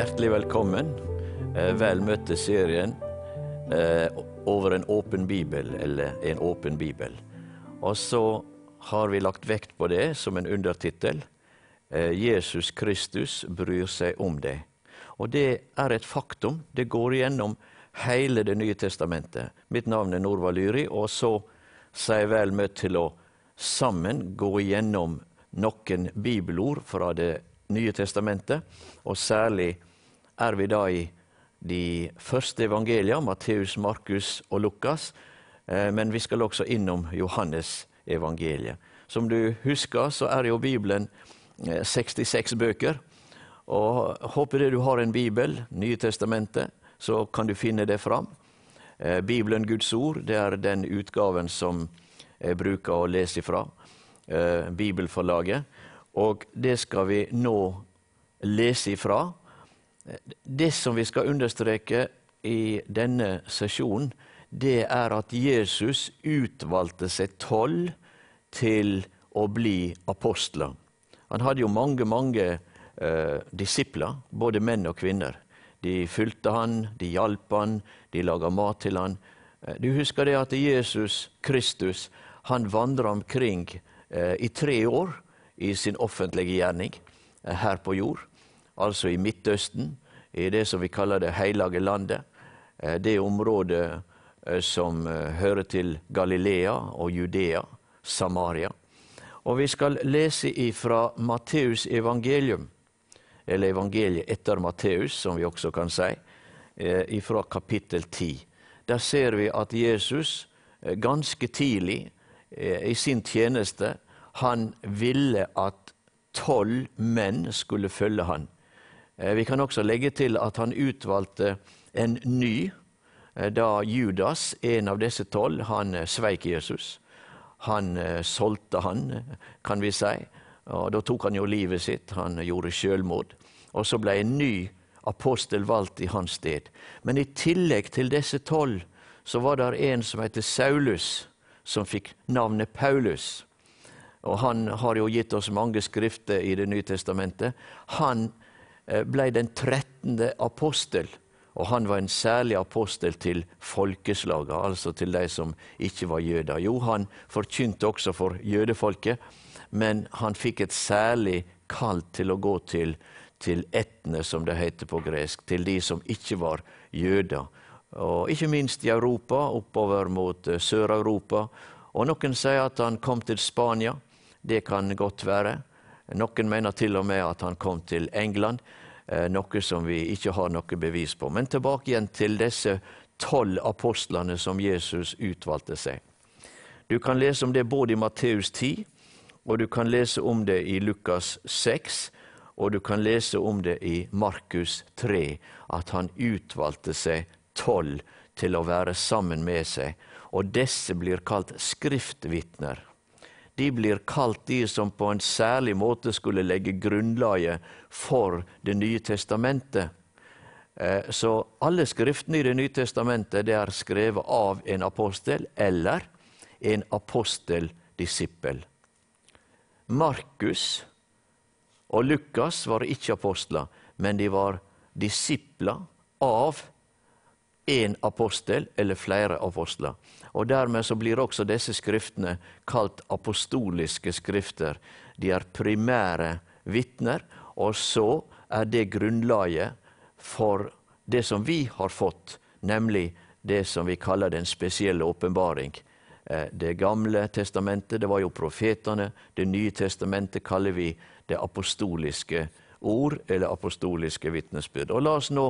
hjertelig velkommen. Eh, vel møtt til serien eh, over en åpen bibel, eller En åpen bibel. Og så har vi lagt vekt på det som en undertittel. Eh, Jesus Kristus bryr seg om deg. Og det er et faktum. Det går igjennom hele Det nye testamentet. Mitt navn er Norvald Lyri, og så sier jeg vel møtt til å sammen gå igjennom noen bibelord fra Det nye testamentet, og særlig er vi da i de første evangelia, Matteus, Markus og Lukas, men vi skal også innom Johannes evangeliet. Som du husker, så er jo Bibelen 66 bøker. Og håper det du har en bibel, Nye testamentet, så kan du finne det fram. Bibelen, Guds ord, det er den utgaven som jeg bruker å lese ifra. Bibelforlaget. Og det skal vi nå lese ifra. Det som vi skal understreke i denne sesjonen, det er at Jesus utvalgte seg tolv til å bli apostler. Han hadde jo mange, mange eh, disipler, både menn og kvinner. De fulgte han, de hjalp han, de laga mat til han. Du husker det at Jesus Kristus han vandra omkring eh, i tre år i sin offentlige gjerning eh, her på jord, altså i Midtøsten, i det som vi kaller det hellige landet. Eh, det området eh, som hører til Galilea og Judea, Samaria. Og vi skal lese ifra Matteus evangelium, eller evangeliet etter Matteus, som vi også kan si, ifra kapittel 10. Der ser vi at Jesus ganske tidlig i sin tjeneste han ville at tolv menn skulle følge han. Vi kan også legge til at han utvalgte en ny da Judas, en av disse tolv, han sveik Jesus. Han solgte han, kan vi si. Og Da tok han jo livet sitt. Han gjorde sjølmord. Og så ble en ny apostel valgt i hans sted. Men i tillegg til disse tolv så var det en som heter Saulus, som fikk navnet Paulus. Og han har jo gitt oss mange skrifter i Det nye testamentet. Han ble den trettende apostel, og han var en særlig apostel til folkeslaget, altså til de som ikke var jøder. Jo, han forkynte også for jødefolket, men han fikk et særlig kall til å gå til, til etne, som det heter på gresk, til de som ikke var jøder. Og ikke minst i Europa, oppover mot Sør-Europa. Og noen sier at han kom til Spania. Det kan godt være. Noen mener til og med at han kom til England, noe som vi ikke har noe bevis på. Men tilbake igjen til disse tolv apostlene som Jesus utvalgte seg. Du kan lese om det både i Matteus 10, og du kan lese om det i Lukas 6, og du kan lese om det i Markus 3, at han utvalgte seg tolv til å være sammen med seg. Og disse blir kalt skriftvitner de blir kalt de som på en særlig måte skulle legge grunnlaget for Det nye testamentet. Så alle skriftene i Det nye testamentet det er skrevet av en apostel eller en aposteldisippel. Markus og Lukas var ikke apostler, men de var disipler av en apostel eller flere apostler. Og Dermed så blir også disse skriftene kalt apostoliske skrifter. De er primære vitner, og så er det grunnlaget for det som vi har fått, nemlig det som vi kaller den spesielle åpenbaring. Det gamle testamentet, det var jo profetene. Det nye testamentet kaller vi det apostoliske ord eller apostoliske vitnesbyrd. Og La oss nå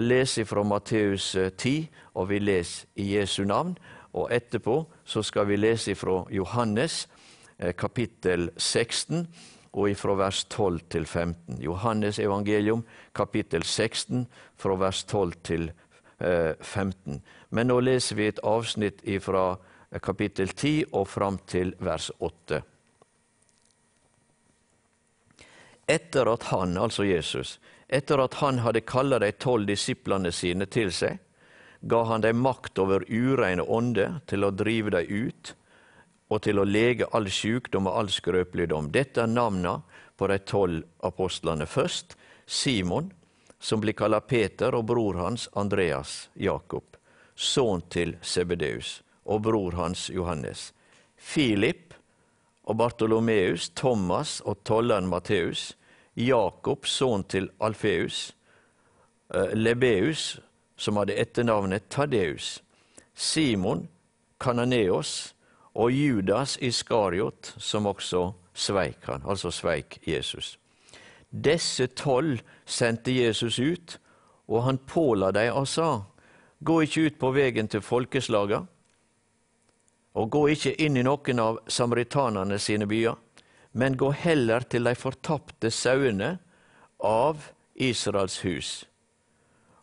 lese fra Matteus 10, og vi leser i Jesu navn. Og etterpå så skal vi lese fra Johannes kapittel 16 og fra vers 12 til 15. Johannes evangelium kapittel 16 fra vers 12 til 15. Men nå leser vi et avsnitt fra kapittel 10 og fram til vers 8. Etter at han, altså Jesus, etter at han hadde kalla de tolv disiplene sine til seg, ga han dem makt over ureine ånder til å drive dem ut, og til å lege all sykdom og all skrøpeligdom. Dette er navna på de tolv apostlene først. Simon, som blir kalla Peter, og bror hans Andreas Jakob, sønn til Sebedeus, og bror hans Johannes. Filip og Bartolomeus, Thomas og tolleren Matteus, Jakob, sønn til Alfeus, eh, Lebeus, som hadde etternavnet Tadeus, Simon, Kananeos og Judas Iskariot, som også sveik han, altså sveik Jesus. Disse tolv sendte Jesus ut, og han påla dem og sa:" Gå ikke ut på vegen til folkeslaga, og gå ikke inn i noen av samaritanerne sine byer, men gå heller til de fortapte sauene av Israels hus.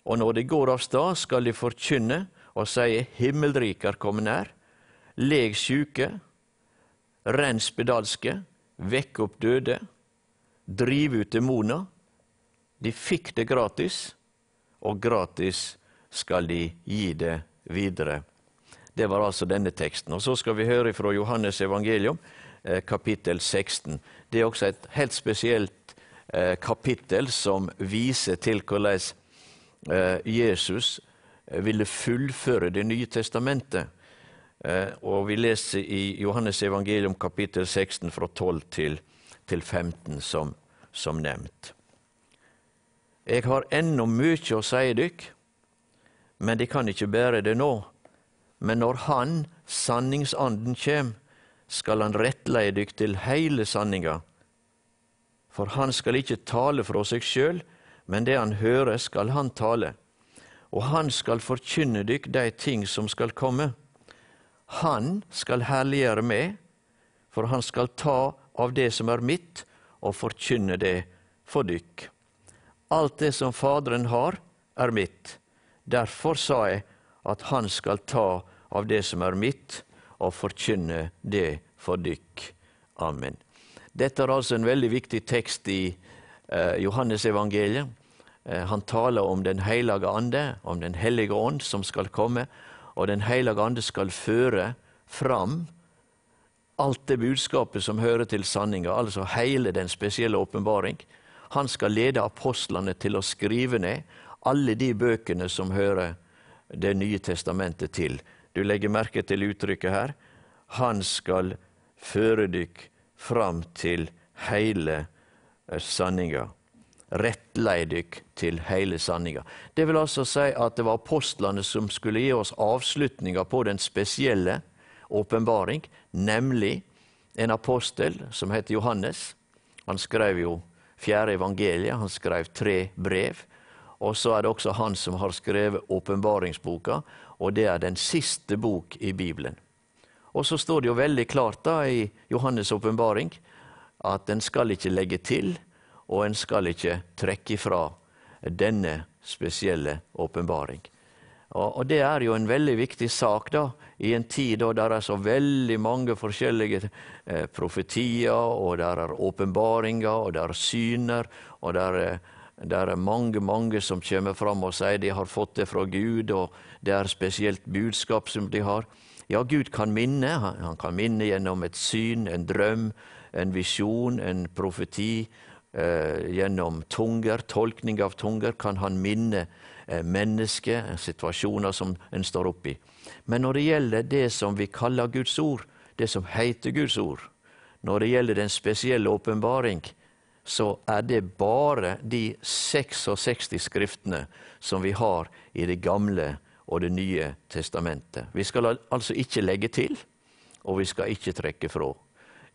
Og når de går av stad, skal de forkynne og sie himmelriket er kommet nær. Leg sjuke, renn spedalske, vekk opp døde, driv ut demoner. De fikk det gratis, og gratis skal de gi det videre. Det var altså denne teksten. Og Så skal vi høre fra Johannes evangelium, kapittel 16. Det er også et helt spesielt eh, kapittel som viser til hvordan eh, Jesus ville fullføre Det nye testamentet. Og Vi leser i Johannes evangelium kapittel 16 fra 12 til 15, som, som nevnt. Jeg har ennå mye å si dykk, men de kan ikke bære det nå. Men når Han, sanningsanden, kjem, skal Han rettleie dykk til heile sanninga. For Han skal ikke tale fra seg sjøl, men det Han hører, skal Han tale. Og Han skal forkynne dykk de ting som skal komme. Han skal herliggjøre meg, for Han skal ta av det som er mitt, og forkynne det for dykk. Alt det som Faderen har, er mitt. Derfor sa jeg at Han skal ta av det som er mitt, og forkynne det for dykk. Amen. Dette er altså en veldig viktig tekst i eh, Johannes evangeliet. Eh, han taler om Den hellige ande, om Den hellige ånd som skal komme, og Den hellige ande skal føre fram alt det budskapet som hører til sanninga, altså hele den spesielle åpenbaring. Han skal lede apostlene til å skrive ned alle de bøkene som hører Det nye testamentet til. Du legger merke til uttrykket her. Han skal føre dykk fram til heile eh, sanninga. Rettleie dykk til heile sanninga. Det vil altså si at det var apostlene som skulle gi oss avslutninga på den spesielle åpenbaring, nemlig en apostel som heter Johannes. Han skrev jo fjerde evangeliet, han skrev tre brev. Og så er det også han som har skrevet åpenbaringsboka, og det er den siste bok i Bibelen. Og så står det jo veldig klart da i Johannes' åpenbaring at en skal ikke legge til, og en skal ikke trekke ifra denne spesielle åpenbaring. Og, det er jo en veldig viktig sak da, i en tid da det er så veldig mange forskjellige eh, profetier, og der er åpenbaringer, og der er syner, og der er det er mange mange som kommer fram og sier de har fått det fra Gud, og det er spesielt budskap som de har. Ja, Gud kan minne. Han kan minne gjennom et syn, en drøm, en visjon, en profeti. Eh, gjennom tunger, tolkning av tunger, kan han minne eh, mennesket, situasjoner som en står oppi. Men når det gjelder det som vi kaller Guds ord, det som heter Guds ord, når det gjelder den spesielle åpenbaring, så er det bare de 66 skriftene som vi har i Det gamle og Det nye testamentet. Vi skal altså ikke legge til, og vi skal ikke trekke fra.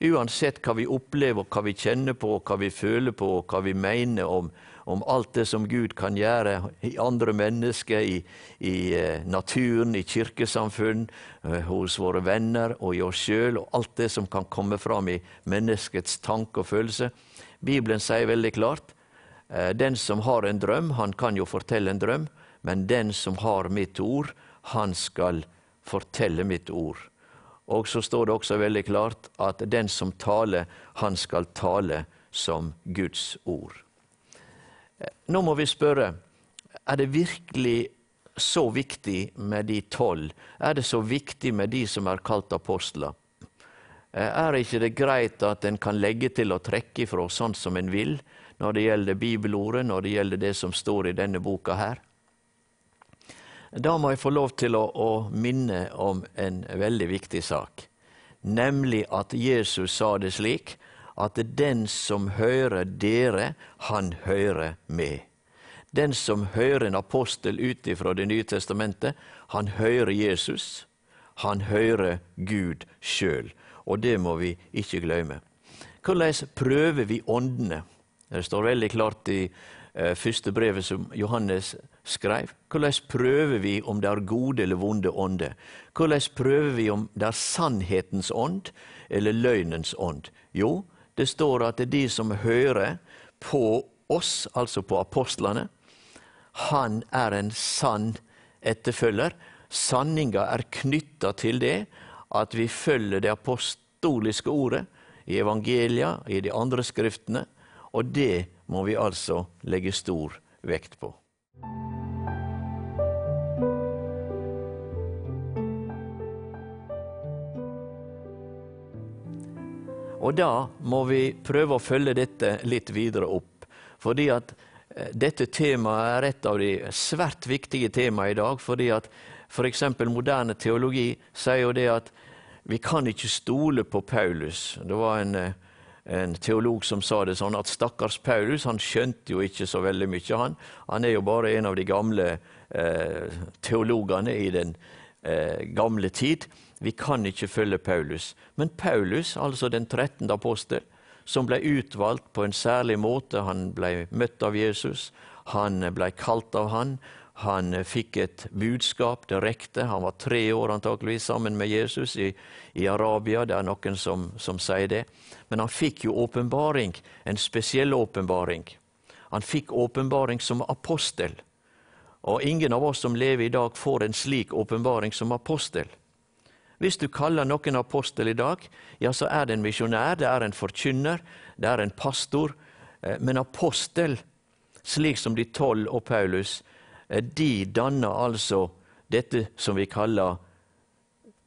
Uansett hva vi opplever, hva vi kjenner på, hva vi føler på, hva vi mener om, om alt det som Gud kan gjøre i andre mennesker, i, i eh, naturen, i kirkesamfunn, eh, hos våre venner og i oss sjøl, og alt det som kan komme fram i menneskets tanke og følelse, Bibelen sier veldig klart eh, den som har en drøm, han kan jo fortelle en drøm, men den som har mitt ord, han skal fortelle mitt ord. Og så står det også veldig klart at den som taler, han skal tale som Guds ord. Eh, nå må vi spørre, er det virkelig så viktig med de tolv? Er det så viktig med de som er kalt apostler? Er ikke det greit at en kan legge til og trekke ifra sånn som en vil, når det gjelder bibelordet, når det gjelder det som står i denne boka her? Da må jeg få lov til å, å minne om en veldig viktig sak, nemlig at Jesus sa det slik at den som hører dere, han hører meg. Den som hører en apostel ut ifra Det nye testamentet, han hører Jesus. Han hører Gud sjøl, og det må vi ikke glemme. Hvordan prøver vi åndene? Det står veldig klart i eh, første brevet som Johannes skrev. Hvordan prøver vi om det er gode eller vonde ånder? Hvordan prøver vi om det er sannhetens ånd eller løgnens ånd? Jo, det står at det er de som hører på oss, altså på apostlene, han er en sann etterfølger. Sanninga er knytta til det at vi følger det apostoliske ordet i evangelia, i de andre skriftene, og det må vi altså legge stor vekt på. Og da må vi prøve å følge dette litt videre opp. Fordi at eh, dette temaet er et av de svært viktige temaene i dag. Fordi at f.eks. moderne teologi sier jo det at vi kan ikke stole på Paulus. Det var en, eh, en teolog som sa det sånn at stakkars Paulus han skjønte jo ikke så veldig mye. Han, han er jo bare en av de gamle eh, teologene i den eh, gamle tid. Vi kan ikke følge Paulus. Men Paulus, altså den 13. apostel, som ble utvalgt på en særlig måte, han ble møtt av Jesus, han ble kalt av han, han fikk et budskap direkte. Han var tre år antakeligvis sammen med Jesus i, i Arabia. Det er noen som, som, sier det. Men han fikk jo åpenbaring, en spesiell åpenbaring. Han fikk åpenbaring som apostel. Og ingen av oss som lever i dag, får en slik åpenbaring som apostel. Hvis du kaller noen apostel i dag, ja, så er det en misjonær, det er en forkynner, det er en pastor. Eh, men apostel, slik som de tolv og Paulus, eh, de danner altså dette som vi kaller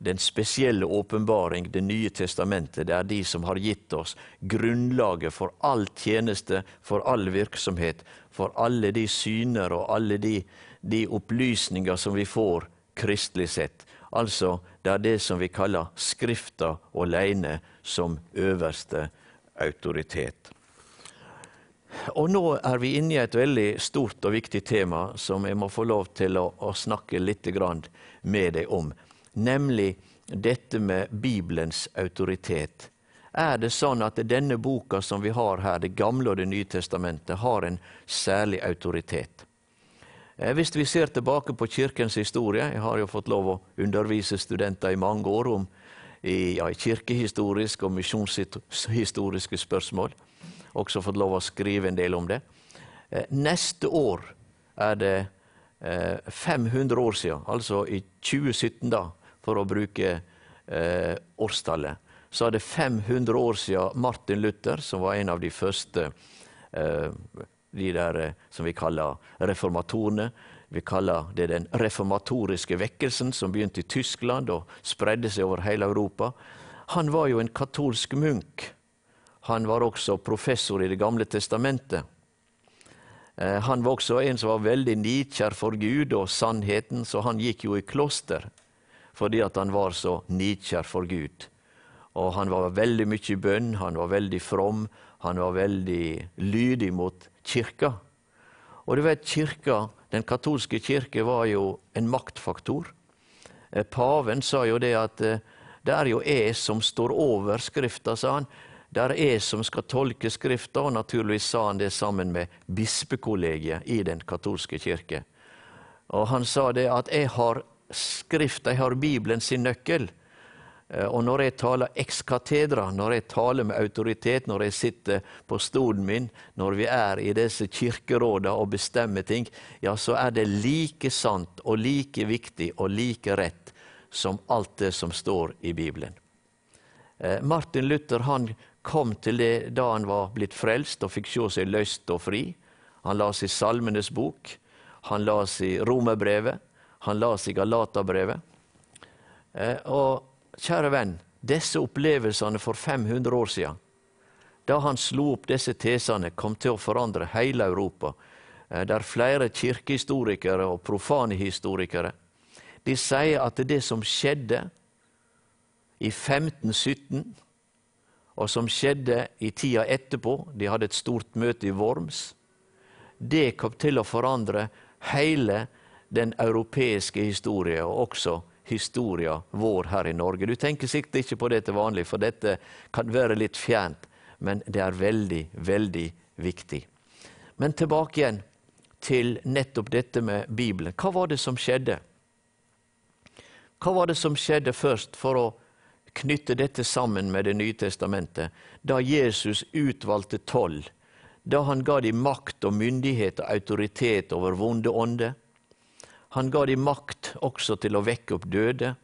den spesielle åpenbaring, Det nye testamentet. Det er de som har gitt oss grunnlaget for all tjeneste, for all virksomhet, for alle de syner og alle de, de opplysninger som vi får kristelig sett. Altså, det er det som vi kaller Skrifta aleine som øverste autoritet. Og nå er vi inne i et veldig stort og viktig tema som jeg må få lov til å, å snakke litt med deg om, nemlig dette med Bibelens autoritet. Er det sånn at denne boka som vi har her, Det gamle og Det nye testamentet, har en særlig autoritet? Eh, hvis vi ser tilbake på kirkens historie Jeg har jo fått lov å undervise studenter i mange år om i, ja, kirkehistoriske og misjonshistoriske spørsmål. Også fått lov å skrive en del om det. Eh, neste år er det 500 eh, år siden, altså i 2017, da, for å bruke eh, årstallet, så er det 500 år siden Martin Luther, som var en av de første de der som vi kaller reformatorene. Vi kaller det den reformatoriske vekkelsen, som begynte i Tyskland og spredde seg over hele Europa. Han var jo en katolsk munk. Han var også professor i Det gamle testamentet. Eh, han var også en som var veldig nidkjær for Gud og sannheten, så han gikk jo i kloster fordi at han var så nidkjær for Gud. Og han var veldig mye i bønn, han var veldig from, han var veldig lydig mot kirka. Og du vet, kirka, Den katolske kirke var jo en maktfaktor. Eh, paven sa jo det at eh, det er jo jeg som står over Skrifta, sa han. Det er som skal tolke Skrifta, og naturligvis sa han det sammen med bispekollegiet i Den katolske kirke. Og han sa det at jeg har Skrifta, jeg har Bibelen sin nøkkel. Eh, og når jeg taler ex catedra, når jeg taler med autoritet, når jeg sitter på stolen min, når vi er i disse kirkerådene og bestemmer ting, ja, så er det like sant og like viktig og like rett som alt det som står i Bibelen. Eh, Martin Luther han kom til det da han var blitt frelst og fikk se seg løst og fri. Han las i Salmenes bok, han las i Romerbrevet, han las i Galaterbrevet. Eh, og kjære venn, disse opplevelsene for 500 år siden, da han slo opp disse tesene, kom til å forandre hele Europa. Eh, der flere kirkehistorikere og profane historikere de sier at det som skjedde i 1517, og som skjedde i tida etterpå, de hadde et stort møte i Worms, det kom til å forandre hele den europeiske historien, og også historia vår her i Norge. Du tenker sikkert ikke på det til vanlig, for dette kan være litt fjernt, men det er veldig, veldig viktig. Men tilbake igjen til nettopp dette med Bibelen. Hva var det som skjedde? Hva var det som skjedde først for å knytte dette sammen med Det nye testamentet, da Jesus utvalgte tolv, da han ga dem makt og myndighet og autoritet over vonde ånder? Han ga dem makt også til å vekke opp døde.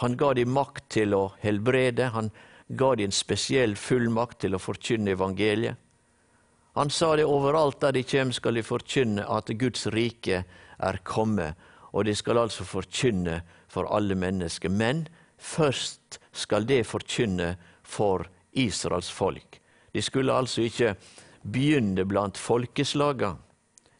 Han ga dem makt til å helbrede. Han ga dem en spesiell fullmakt til å forkynne evangeliet. Han sa det overalt der de kommer, skal de forkynne at Guds rike er kommet. Og de skal altså forkynne for alle mennesker. Men først skal det forkynne for Israels folk. De skulle altså ikke begynne blant folkeslaga.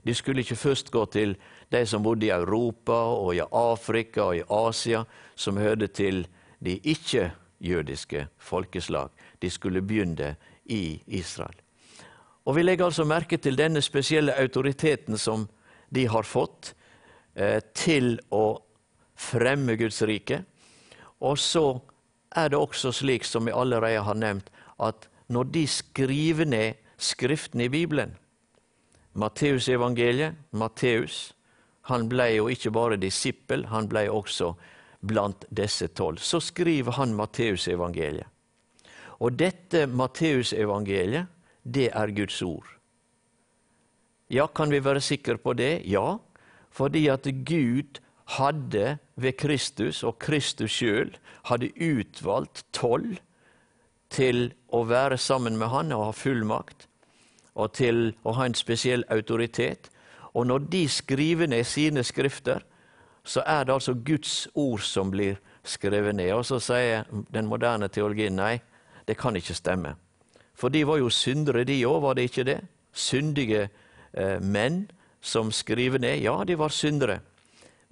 De skulle ikke først gå til de som bodde i Europa og i Afrika og i Asia, som hørte til de ikke-jødiske folkeslag. De skulle begynne i Israel. Og Vi legger altså merke til denne spesielle autoriteten som de har fått eh, til å fremme Guds rike. Og så er det også slik, som vi allerede har nevnt, at når de skriver ned Skriftene i Bibelen Matteusevangeliet, Matteus, han ble jo ikke bare disippel, han ble også blant disse tolv. Så skriver han Matteusevangeliet. Og dette Matteusevangeliet, det er Guds ord. Ja, kan vi være sikre på det? Ja, fordi at Gud hadde ved Kristus, og Kristus sjøl hadde utvalgt tolv til å være sammen med han og ha fullmakt, og til å ha en spesiell autoritet. Og når de skriver ned sine skrifter, så er det altså Guds ord som blir skrevet ned. Og så sier den moderne teologien nei, det kan ikke stemme. For de var jo syndere, de òg, var det ikke det? Syndige eh, menn som skriver ned. Ja, de var syndere.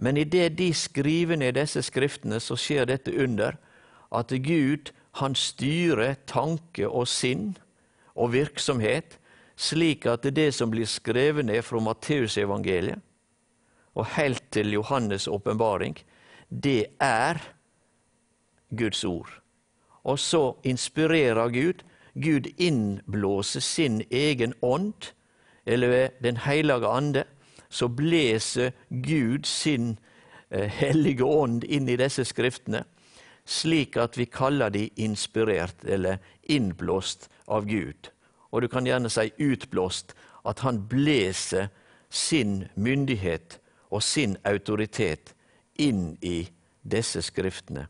Men idet de skriver ned disse skriftene, så skjer dette under at Gud han styrer tanke og sinn og virksomhet slik at det som blir skrevet ned fra Matteusevangeliet og helt til Johannes' åpenbaring, det er Guds ord. Og så inspirerer Gud. Gud innblåser sin egen ånd, eller Den hellige ande, så blåser Gud sin eh, hellige ånd inn i disse skriftene, slik at vi kaller de inspirert eller innblåst av Gud. Og du kan gjerne si utblåst, at han blåser sin myndighet og sin autoritet inn i disse skriftene.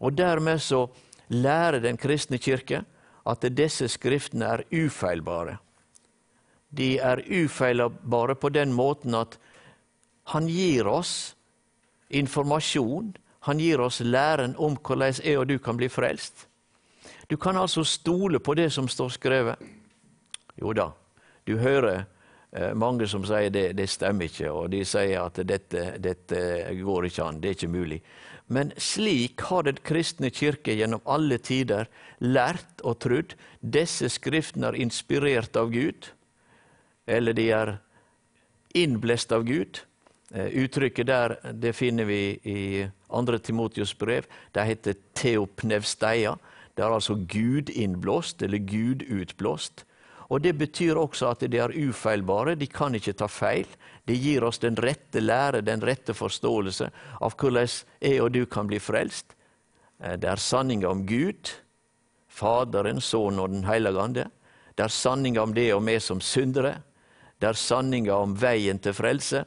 Og dermed så lærer Den kristne kirke at disse skriftene er ufeilbare de er ufeilbare på den måten at han gir oss informasjon, han gir oss læren om hvordan jeg og du kan bli frelst. Du kan altså stole på det som står skrevet. Jo da, du hører eh, mange som sier det, det stemmer ikke, og de sier at dette, dette går ikke an, det er ikke mulig. Men slik har Den kristne kirke gjennom alle tider lært og trodd. Disse skriftene er inspirert av Gud eller de er innblest av Gud. Eh, uttrykket der det finner vi i 2. Timotius brev. Det heter teopnevsteia. Det er altså Gud innblåst, eller Gud utblåst. Og Det betyr også at de er ufeilbare, de kan ikke ta feil. De gir oss den rette lære, den rette forståelse av hvordan jeg og du kan bli frelst. Eh, det er sanninga om Gud, Faderen, Sønnen og Den hellige ande. Det er sanninga om det og vi som syndere. Det er sanninga om veien til frelse.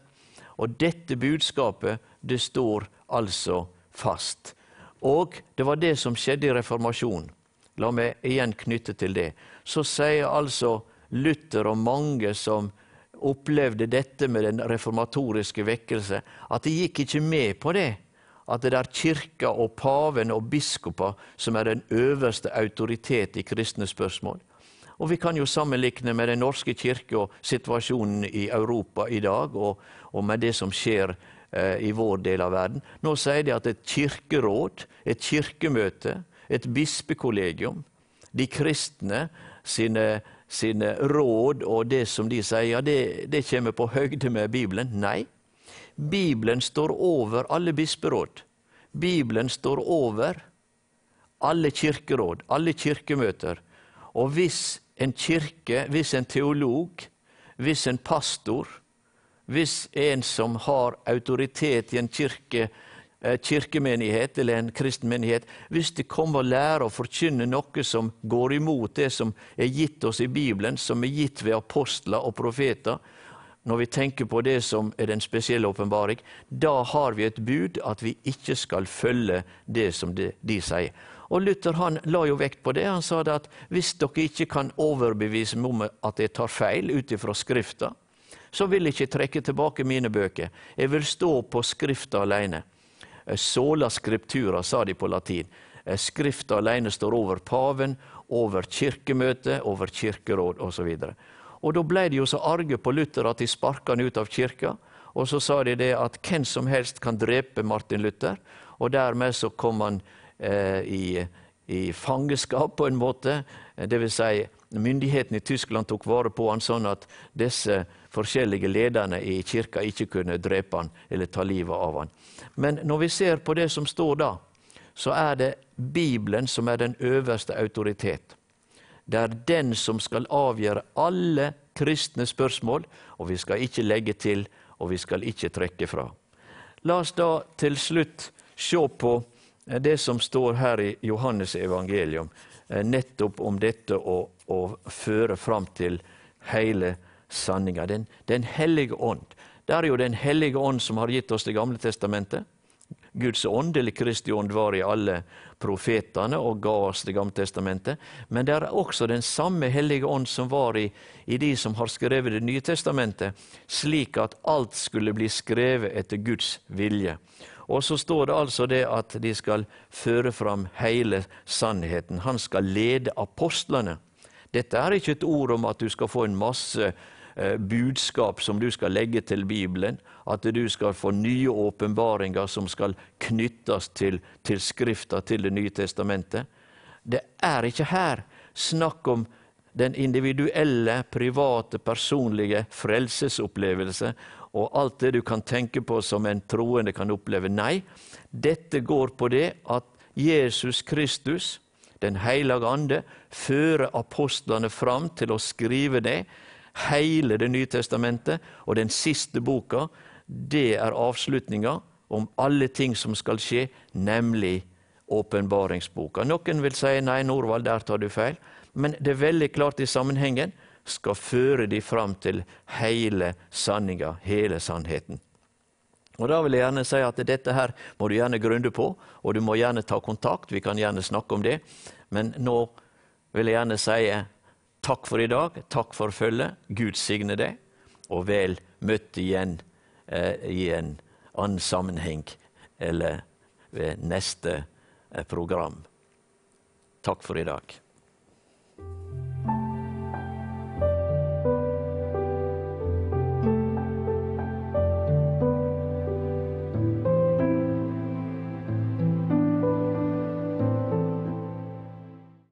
Og dette budskapet, det står altså fast. Og det var det som skjedde i reformasjonen. La meg igjen knytte til det. Så sier altså Luther og mange som opplevde dette med den reformatoriske vekkelse, at de gikk ikke med på det. at det er kirka og paven og biskoper som er den øverste autoritet i kristne spørsmål. Og Vi kan jo sammenligne med Den norske kirke og situasjonen i Europa i dag, og, og med det som skjer eh, i vår del av verden. Nå sier de at et kirkeråd, et kirkemøte, et bispekollegium, de kristne sine, sine råd og det som de sier, det, det kommer på høgde med Bibelen. Nei, Bibelen står over alle bisperåd. Bibelen står over alle kirkeråd, alle kirkemøter. Og hvis en kirke, hvis en teolog, hvis en pastor, hvis en som har autoritet i en kirke, eh, kirkemenighet eller en kristen menighet, hvis de kommer og lærer å forkynne noe som går imot det som er gitt oss i Bibelen, som er gitt ved apostler og profeter, når vi tenker på det som er den spesielle åpenbaring, da har vi et bud at vi ikke skal følge det som de, de sier. Og Luther han la jo vekt på det. Han sa det at hvis dere ikke kan overbevise meg om at jeg tar feil ut ifra Skrifta, så vil jeg ikke trekke tilbake mine bøker. Jeg vil stå på Skrifta alene. Sola scriptura, sa de på latin. Skrifta alene står over paven, over kirkemøtet, over kirkeråd osv. Og Da ble de jo så arge på Luther at de sparka han ut av kirka. Og så sa de det at hvem som helst kan drepe Martin Luther. Og dermed så kom han eh, i, i, fangeskap, på en måte. Det vil si, myndighetene i Tyskland tok vare på han sånn at disse forskjellige lederne i kirka ikke kunne drepe han eller ta livet av han. Men når vi ser på det som står da, så er det Bibelen som er den øverste autoritet. Det er den som skal avgjøre alle kristne spørsmål, og vi skal ikke legge til, og vi skal ikke trekke fra. La oss da til slutt se på eh, det som står her i Johannes evangelium, eh, nettopp om dette å, å føre fram til hele sanninga. Den, den hellige ånd. Det er jo Den hellige ånd som har gitt oss Det gamle testamentet. Guds ånd eller Kristi ånd var i alle profetene og ga oss Det gamle testamentet. Men det er også den samme Hellige ånd som var i, i de som har skrevet Det nye testamentet, slik at alt skulle bli skrevet etter Guds vilje. Og så står det altså det at de skal føre fram hele sannheten. Han skal lede apostlene. Dette er ikke et ord om at du skal få en masse Eh, budskap som du skal legge til Bibelen. At du skal få nye åpenbaringer som skal knyttes til, til Skrifta, til Det nye testamentet. Det er ikke her snakk om den individuelle, private, personlige frelsesopplevelse og alt det du kan tenke på som en troende kan oppleve. Nei, dette går på det at Jesus Kristus, Den hellige ande, fører apostlene fram til å skrive det hele Det nye testamentet, og den siste boka, det er avslutninga om alle ting som skal skje, nemlig åpenbaringsboka. Noen vil si nei, Norvald, der tar du feil. Men det er veldig klart i sammenhengen skal føre de fram til hele sanninga, hele sannheten. Og Da vil jeg gjerne si at dette her må du gjerne grunne på, og du må gjerne ta kontakt. Vi kan gjerne snakke om det. Men nå vil jeg gjerne si Takk for i dag, takk for følget. Gud signe deg, og vel møtt igjen eh, i en annen sammenheng eller ved neste eh, program. Takk for i dag.